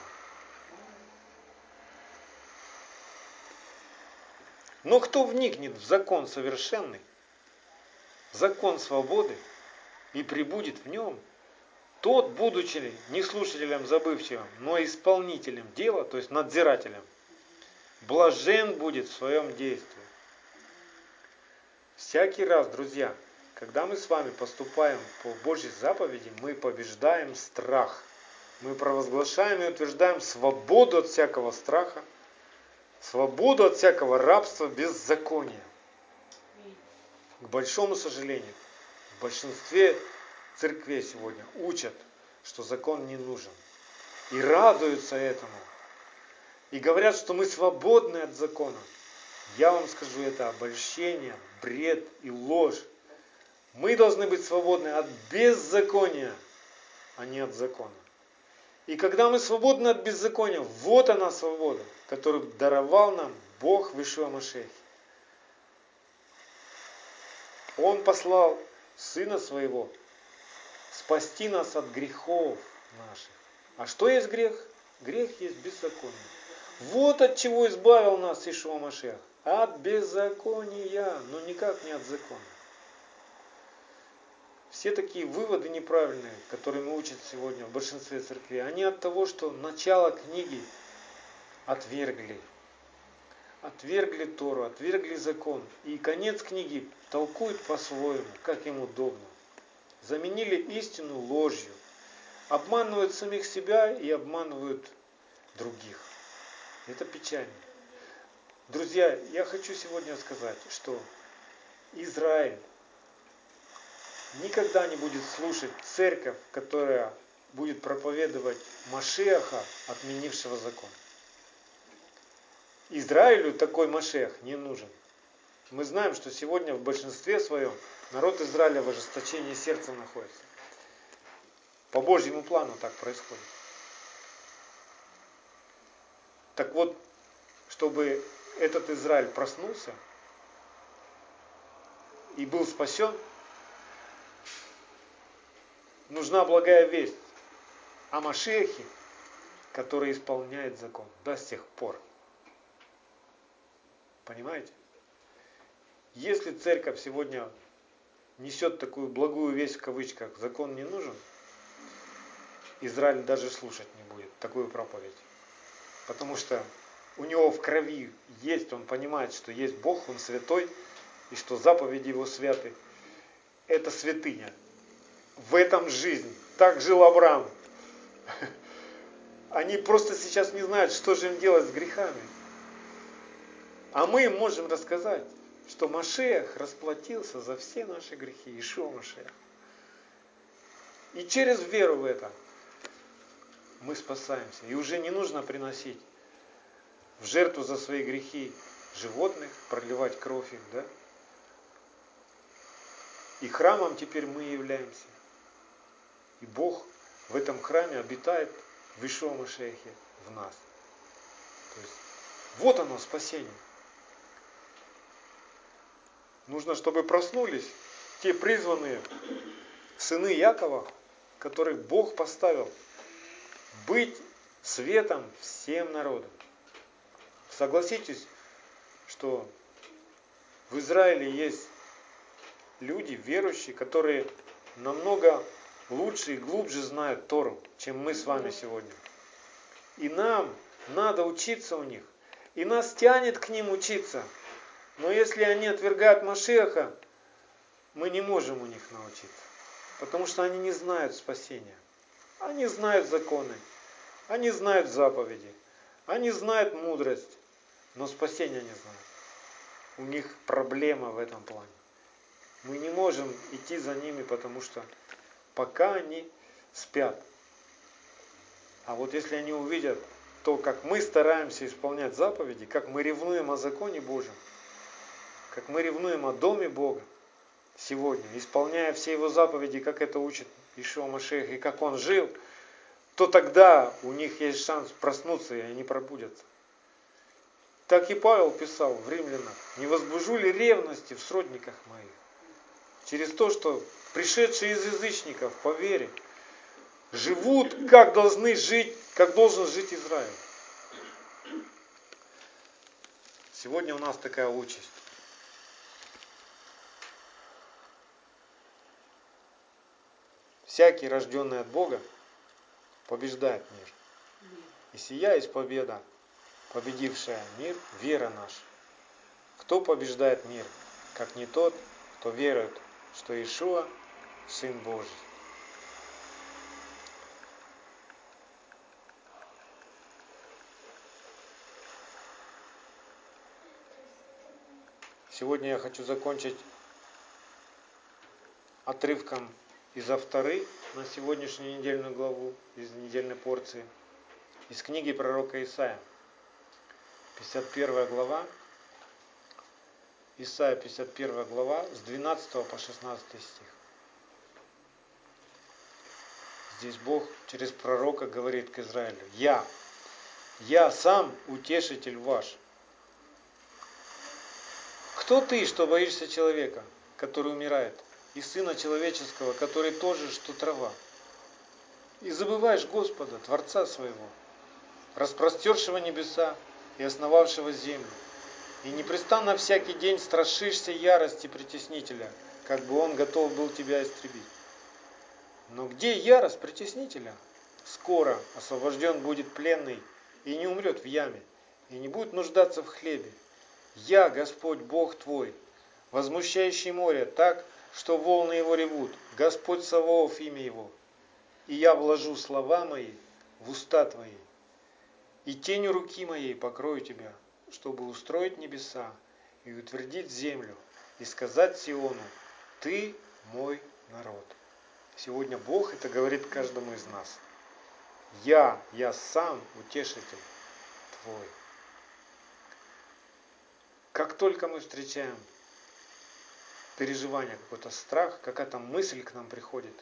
Но кто вникнет в закон совершенный, закон свободы, и прибудет в нем, тот, будучи не слушателем забывчивым, но исполнителем дела, то есть надзирателем, блажен будет в своем действии. Всякий раз, друзья, когда мы с вами поступаем по Божьей заповеди, мы побеждаем страх. Мы провозглашаем и утверждаем свободу от всякого страха, свободу от всякого рабства, беззакония. К большому сожалению, в большинстве церквей сегодня учат, что закон не нужен. И радуются этому. И говорят, что мы свободны от закона. Я вам скажу, это обольщение, бред и ложь. Мы должны быть свободны от беззакония, а не от закона. И когда мы свободны от беззакония, вот она свобода, которую даровал нам Бог Высшего Машехи. Он послал Сына Своего спасти нас от грехов наших. А что есть грех? Грех есть беззаконие. Вот от чего избавил нас Ишуа Машех. От беззакония, но никак не от закона. Все такие выводы неправильные, которые мы учат сегодня в большинстве церквей, они от того, что начало книги отвергли. Отвергли Тору, отвергли закон. И конец книги толкуют по-своему, как им удобно. Заменили истину ложью. Обманывают самих себя и обманывают других. Это печально. Друзья, я хочу сегодня сказать, что Израиль никогда не будет слушать церковь, которая будет проповедовать Машеха, отменившего закон. Израилю такой Машех не нужен. Мы знаем, что сегодня в большинстве своем народ Израиля в ожесточении сердца находится. По Божьему плану так происходит. Так вот, чтобы этот Израиль проснулся и был спасен, нужна благая весть о Машехе, который исполняет закон до сих пор. Понимаете? Если церковь сегодня несет такую благую весть в кавычках, закон не нужен, Израиль даже слушать не будет такую проповедь. Потому что у него в крови есть, он понимает, что есть Бог, он святой, и что заповеди его святы. Это святыня в этом жизнь. Так жил Авраам. Они просто сейчас не знают, что же им делать с грехами. А мы им можем рассказать, что Машех расплатился за все наши грехи. Ишуа Машех. И через веру в это мы спасаемся. И уже не нужно приносить в жертву за свои грехи животных, проливать кровь их, да? И храмом теперь мы являемся. И Бог в этом храме обитает в Ишуа Машехе в нас. То есть, вот оно спасение. Нужно, чтобы проснулись те призванные сыны Якова, которых Бог поставил быть светом всем народам. Согласитесь, что в Израиле есть люди, верующие, которые намного лучше и глубже знают Тору, чем мы с вами сегодня. И нам надо учиться у них. И нас тянет к ним учиться. Но если они отвергают Машеха, мы не можем у них научиться. Потому что они не знают спасения. Они знают законы. Они знают заповеди. Они знают мудрость. Но спасения не знают. У них проблема в этом плане. Мы не можем идти за ними, потому что пока они спят. А вот если они увидят то, как мы стараемся исполнять заповеди, как мы ревнуем о законе Божьем, как мы ревнуем о доме Бога сегодня, исполняя все его заповеди, как это учит Ишуа Машех, и как он жил, то тогда у них есть шанс проснуться, и они пробудятся. Так и Павел писал в римлянах, не возбужу ли ревности в сродниках моих? Через то, что пришедшие из язычников по вере живут, как должны жить, как должен жить Израиль. Сегодня у нас такая участь. Всякий, рожденный от Бога, побеждает мир. И сия есть победа, победившая мир, вера наша. Кто побеждает мир, как не тот, кто верует, что Иешуа – Сын Божий. Сегодня я хочу закончить отрывком из авторы на сегодняшнюю недельную главу, из недельной порции, из книги пророка Исаия. 51 глава, Исаия 51 глава, с 12 по 16 стих. Здесь Бог через пророка говорит к Израилю, «Я, я сам утешитель ваш». Кто ты, что боишься человека, который умирает, и Сына Человеческого, который тоже, что трава? И забываешь Господа, Творца своего, распростершего небеса и основавшего землю. И непрестанно всякий день страшишься ярости притеснителя, как бы он готов был тебя истребить. Но где ярость притеснителя? Скоро освобожден будет пленный и не умрет в яме, и не будет нуждаться в хлебе. Я, Господь Бог твой, возмущающий море так, что волны его ревут, Господь Саваоф имя его. И я вложу слова мои в уста твои, и тенью руки моей покрою тебя, чтобы устроить небеса и утвердить землю, и сказать Сиону, ты мой народ. Сегодня Бог это говорит каждому из нас. Я, я сам утешитель твой. Как только мы встречаем переживание, какой-то страх, какая-то мысль к нам приходит,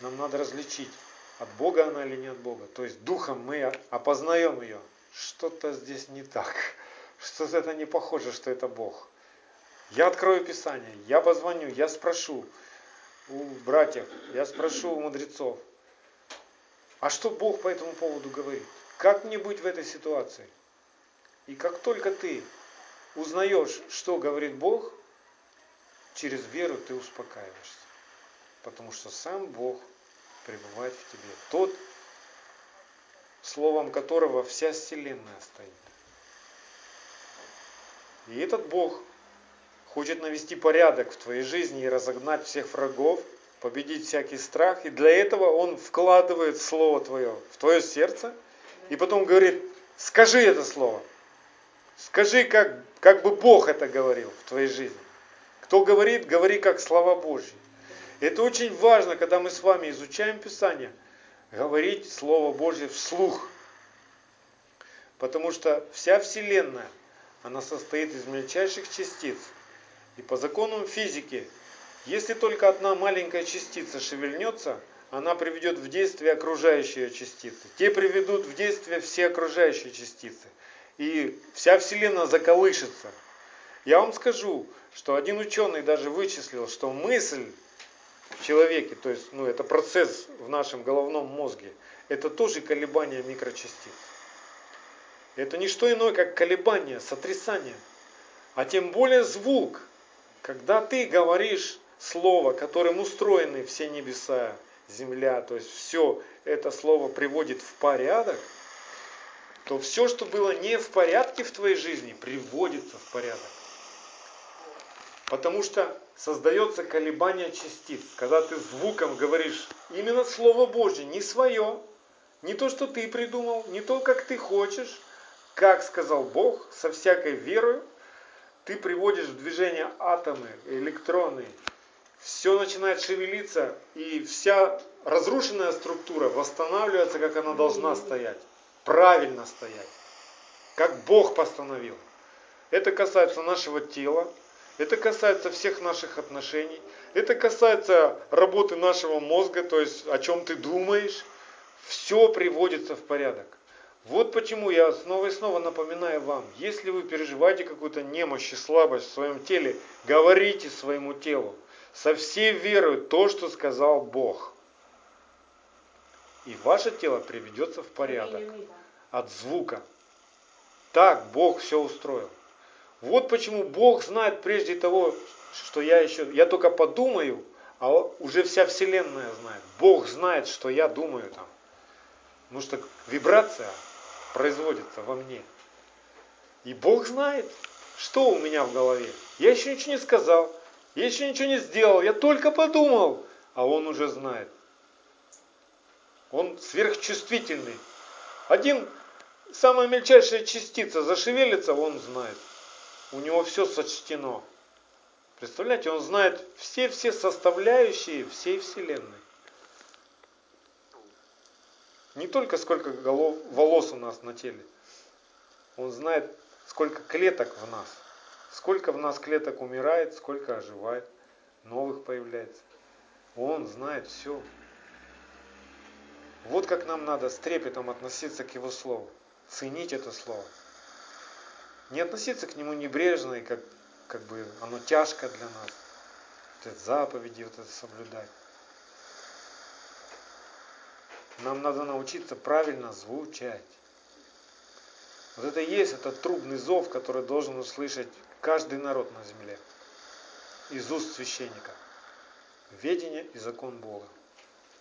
нам надо различить, от Бога она или не от Бога. То есть духом мы опознаем ее. Что-то здесь не так. Что-то это не похоже, что это Бог. Я открою Писание, я позвоню, я спрошу у братьев, я спрошу у мудрецов. А что Бог по этому поводу говорит? Как мне быть в этой ситуации? И как только ты узнаешь, что говорит Бог, через веру ты успокаиваешься. Потому что сам Бог пребывает в тебе. Тот, словом которого вся вселенная стоит. И этот Бог хочет навести порядок в твоей жизни и разогнать всех врагов, победить всякий страх. И для этого Он вкладывает Слово Твое в твое сердце и потом говорит, скажи это Слово. Скажи, как, как бы Бог это говорил в твоей жизни. Кто говорит, говори как слова Божьи. Это очень важно, когда мы с вами изучаем Писание, говорить Слово Божье вслух. Потому что вся Вселенная, она состоит из мельчайших частиц. И по законам физики, если только одна маленькая частица шевельнется, она приведет в действие окружающие частицы. Те приведут в действие все окружающие частицы. И вся Вселенная заколышется. Я вам скажу, что один ученый даже вычислил, что мысль в человеке, то есть ну, это процесс в нашем головном мозге, это тоже колебания микрочастиц. Это не что иное, как колебания, сотрясание. А тем более звук. Когда ты говоришь слово, которым устроены все небеса, земля, то есть все это слово приводит в порядок, то все, что было не в порядке в твоей жизни, приводится в порядок. Потому что создается колебание частиц. Когда ты звуком говоришь именно Слово Божье, не свое, не то, что ты придумал, не то, как ты хочешь, как сказал Бог, со всякой верой, ты приводишь в движение атомы, электроны, все начинает шевелиться, и вся разрушенная структура восстанавливается, как она должна стоять, правильно стоять, как Бог постановил. Это касается нашего тела, это касается всех наших отношений. Это касается работы нашего мозга, то есть о чем ты думаешь. все приводится в порядок. Вот почему я снова и снова напоминаю вам, если вы переживаете какую-то немощь и слабость в своем теле, говорите своему телу со всей верой то, что сказал Бог. И ваше тело приведется в порядок от звука. Так Бог все устроил. Вот почему Бог знает прежде того, что я еще, я только подумаю, а уже вся Вселенная знает. Бог знает, что я думаю там. Потому что вибрация производится во мне. И Бог знает, что у меня в голове. Я еще ничего не сказал, я еще ничего не сделал, я только подумал, а Он уже знает. Он сверхчувствительный. Один, самая мельчайшая частица зашевелится, он знает. У него все сочтено. Представляете, он знает все-все составляющие всей Вселенной. Не только сколько голов, волос у нас на теле. Он знает, сколько клеток в нас. Сколько в нас клеток умирает, сколько оживает, новых появляется. Он знает все. Вот как нам надо с трепетом относиться к Его Слову. Ценить это Слово. Не относиться к нему небрежно, и как, как бы оно тяжко для нас. Вот это заповеди вот это соблюдать. Нам надо научиться правильно звучать. Вот это и есть этот трубный зов, который должен услышать каждый народ на земле. Из уст священника. Ведение и закон Бога.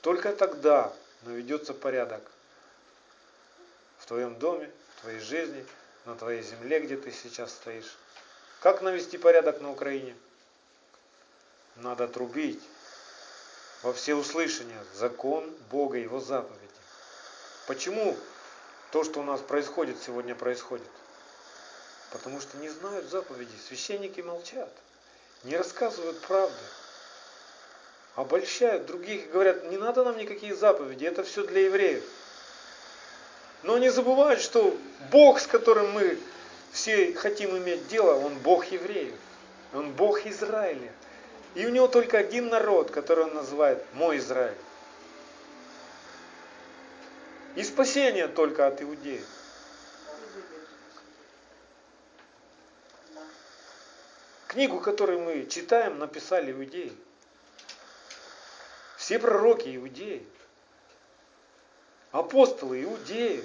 Только тогда наведется порядок в твоем доме, в твоей жизни, на твоей земле, где ты сейчас стоишь. Как навести порядок на Украине? Надо трубить во всеуслышание закон Бога, Его заповеди. Почему то, что у нас происходит сегодня, происходит? Потому что не знают заповедей. Священники молчат, не рассказывают правды. Обольщают других и говорят, не надо нам никакие заповеди, это все для евреев. Но не забывают, что Бог, с которым мы все хотим иметь дело, Он Бог евреев. Он Бог Израиля. И у него только один народ, который он называет «мой Израиль». И спасение только от иудеев. Книгу, которую мы читаем, написали иудеи. Все пророки иудеи. Апостолы иудеи.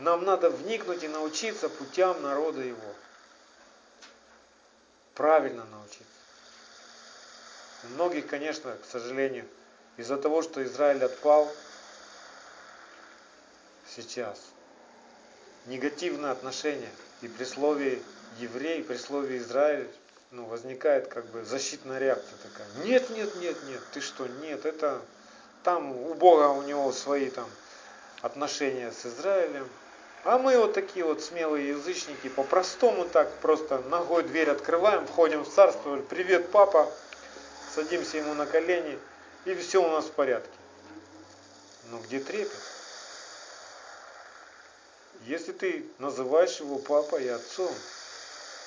Нам надо вникнуть и научиться путям народа его правильно научиться. Многих, конечно, к сожалению, из-за того, что Израиль отпал, сейчас негативное отношение и при слове еврей, Израиль ну, возникает как бы защитная реакция такая. Нет, нет, нет, нет, ты что, нет, это там у Бога у него свои там отношения с Израилем, а мы вот такие вот смелые язычники, по-простому так, просто ногой дверь открываем, входим в царство, привет, папа, садимся ему на колени, и все у нас в порядке. Но где трепет? Если ты называешь его папой и отцом,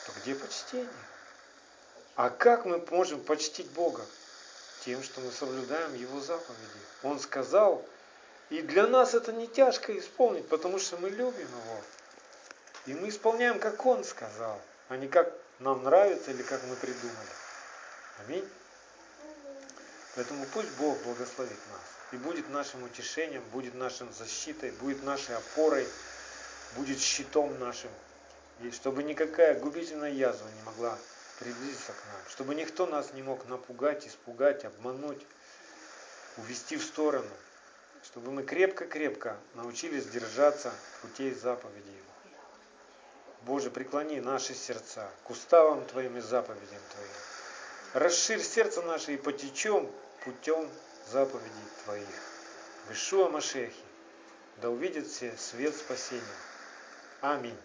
то где почтение? А как мы можем почтить Бога? Тем, что мы соблюдаем Его заповеди. Он сказал, и для нас это не тяжко исполнить, потому что мы любим Его. И мы исполняем, как Он сказал, а не как нам нравится или как мы придумали. Аминь. Поэтому пусть Бог благословит нас и будет нашим утешением, будет нашим защитой, будет нашей опорой, будет щитом нашим. И чтобы никакая губительная язва не могла приблизиться к нам, чтобы никто нас не мог напугать, испугать, обмануть, увести в сторону чтобы мы крепко-крепко научились держаться путей заповедей Его. Боже, преклони наши сердца к уставам Твоим и заповедям Твоим. Расширь сердце наше и потечем путем заповедей Твоих. В Ишуа Машехе, да увидят все свет спасения. Аминь.